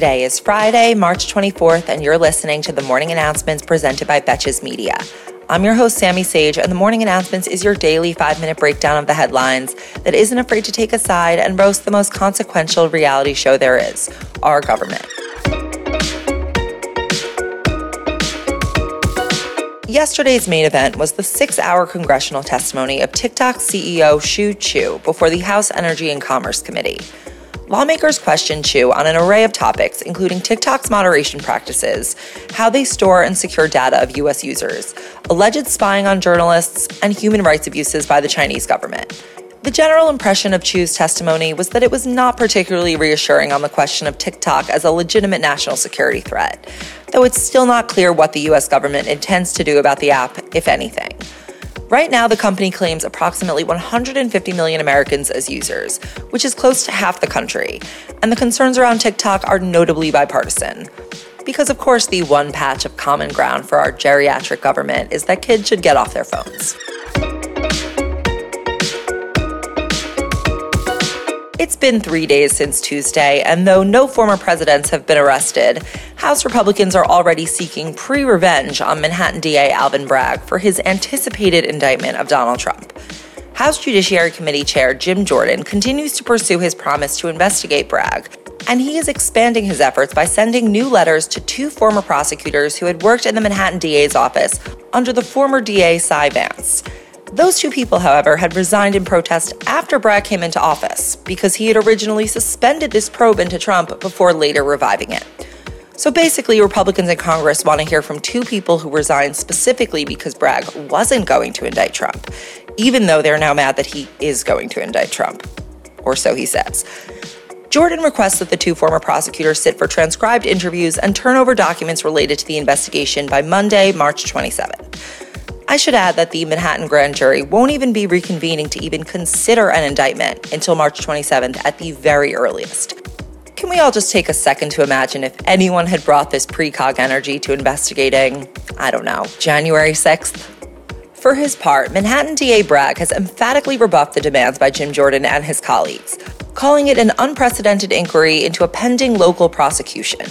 Today is Friday, March 24th, and you're listening to the morning announcements presented by Betches Media. I'm your host, Sami Sage, and the morning announcements is your daily five minute breakdown of the headlines that isn't afraid to take a side and roast the most consequential reality show there is our government. Yesterday's main event was the six hour congressional testimony of TikTok CEO Shou Chew before the House Energy and Commerce Committee. Lawmakers questioned Chew on an array of topics, including TikTok's moderation practices, how they store and secure data of U.S. users, alleged spying on journalists, and human rights abuses by the Chinese government. The general impression of Chew's testimony was that it was not particularly reassuring on the question of TikTok as a legitimate national security threat, though it's still not clear what the US government intends to do about the app, if anything. Right now, the company claims approximately 150 million Americans as users, which is close to half the country, and the concerns around TikTok are notably bipartisan. Because, of course, the one patch of common ground for our geriatric government is that kids should get off their phones. It's been three days since Tuesday, and though no former presidents have been arrested, House Republicans are already seeking pre revenge on Manhattan DA Alvin Bragg for his anticipated indictment of Donald Trump. House Judiciary Committee Chair Jim Jordan continues to pursue his promise to investigate Bragg, and he is expanding his efforts by sending new letters to two former prosecutors who had worked in the Manhattan DA's office under the former DA Cy Vance. Those two people, however, had resigned in protest after Bragg came into office because he had originally suspended this probe into Trump before later reviving it. So basically, Republicans in Congress want to hear from two people who resigned specifically because Bragg wasn't going to indict Trump, even though they're now mad that he is going to indict Trump. Or so he says. Jordan requests that the two former prosecutors sit for transcribed interviews and turn over documents related to the investigation by Monday, March 27th. I should add that the Manhattan grand jury won't even be reconvening to even consider an indictment until March 27th at the very earliest. Can we all just take a second to imagine if anyone had brought this precog energy to investigating, I don't know, January 6th? For his part, Manhattan DA Bragg has emphatically rebuffed the demands by Jim Jordan and his colleagues, calling it an unprecedented inquiry into a pending local prosecution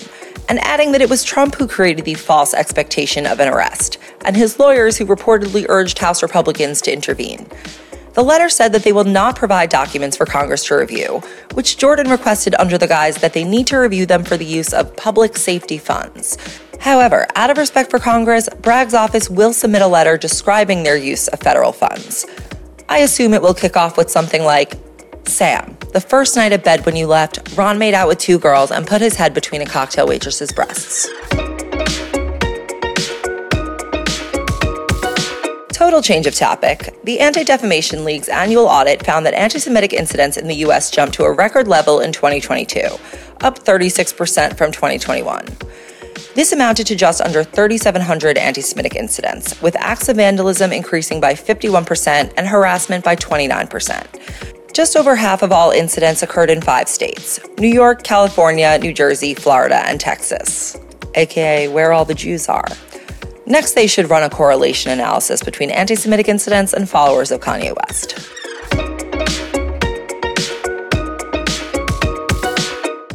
and adding that it was Trump who created the false expectation of an arrest, and his lawyers who reportedly urged House Republicans to intervene. The letter said that they will not provide documents for Congress to review, which Jordan requested under the guise that they need to review them for the use of public safety funds. However, out of respect for Congress, Bragg's office will submit a letter describing their use of federal funds. I assume it will kick off with something like Sam, the first night of bed when you left, Ron made out with two girls and put his head between a cocktail waitress's breasts. Total change of topic. The Anti Defamation League's annual audit found that anti Semitic incidents in the U.S. jumped to a record level in 2022, up 36% from 2021. This amounted to just under 3,700 anti Semitic incidents, with acts of vandalism increasing by 51% and harassment by 29%. Just over half of all incidents occurred in five states New York, California, New Jersey, Florida, and Texas, aka where all the Jews are. Next, they should run a correlation analysis between anti Semitic incidents and followers of Kanye West.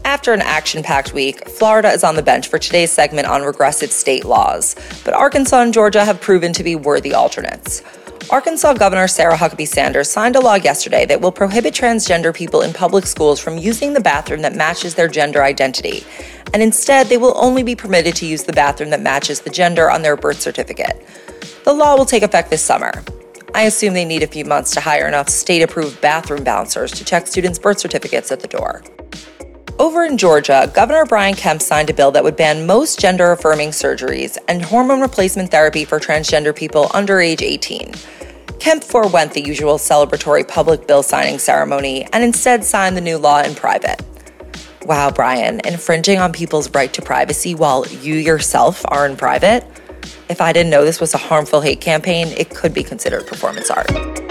After an action packed week, Florida is on the bench for today's segment on regressive state laws, but Arkansas and Georgia have proven to be worthy alternates. Arkansas Governor Sarah Huckabee Sanders signed a law yesterday that will prohibit transgender people in public schools from using the bathroom that matches their gender identity. And instead, they will only be permitted to use the bathroom that matches the gender on their birth certificate. The law will take effect this summer. I assume they need a few months to hire enough state approved bathroom bouncers to check students' birth certificates at the door. Over in Georgia, Governor Brian Kemp signed a bill that would ban most gender affirming surgeries and hormone replacement therapy for transgender people under age 18. Kemp forewent the usual celebratory public bill signing ceremony and instead signed the new law in private. Wow, Brian, infringing on people's right to privacy while you yourself are in private? If I didn't know this was a harmful hate campaign, it could be considered performance art.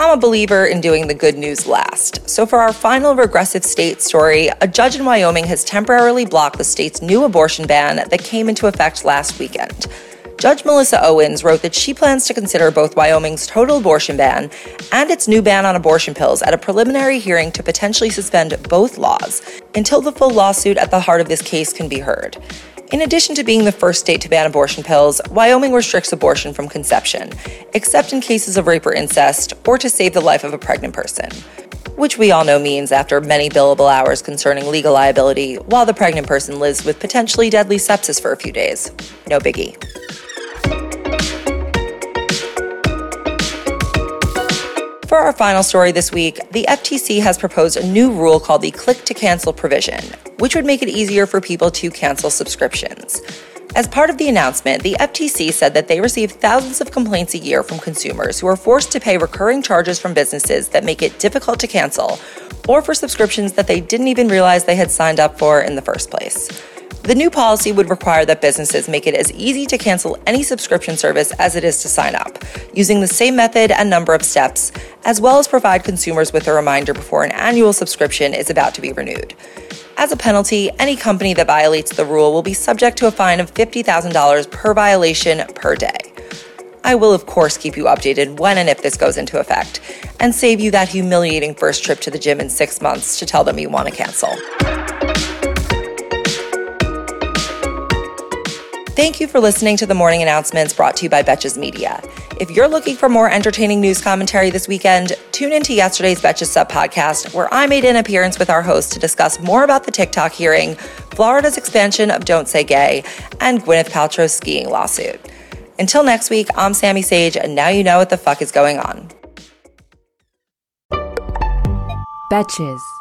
I'm a believer in doing the good news last. So, for our final regressive state story, a judge in Wyoming has temporarily blocked the state's new abortion ban that came into effect last weekend. Judge Melissa Owens wrote that she plans to consider both Wyoming's total abortion ban and its new ban on abortion pills at a preliminary hearing to potentially suspend both laws until the full lawsuit at the heart of this case can be heard. In addition to being the first state to ban abortion pills, Wyoming restricts abortion from conception, except in cases of rape or incest, or to save the life of a pregnant person. Which we all know means after many billable hours concerning legal liability, while the pregnant person lives with potentially deadly sepsis for a few days. No biggie. For our final story this week, the FTC has proposed a new rule called the click to cancel provision, which would make it easier for people to cancel subscriptions. As part of the announcement, the FTC said that they receive thousands of complaints a year from consumers who are forced to pay recurring charges from businesses that make it difficult to cancel, or for subscriptions that they didn't even realize they had signed up for in the first place. The new policy would require that businesses make it as easy to cancel any subscription service as it is to sign up, using the same method and number of steps, as well as provide consumers with a reminder before an annual subscription is about to be renewed. As a penalty, any company that violates the rule will be subject to a fine of $50,000 per violation per day. I will, of course, keep you updated when and if this goes into effect, and save you that humiliating first trip to the gym in six months to tell them you want to cancel. Thank you for listening to the morning announcements brought to you by Betches Media. If you're looking for more entertaining news commentary this weekend, tune into yesterday's Betches Sup podcast, where I made an appearance with our host to discuss more about the TikTok hearing, Florida's expansion of Don't Say Gay, and Gwyneth Paltrow's skiing lawsuit. Until next week, I'm Sami Sage, and now you know what the fuck is going on. Betches.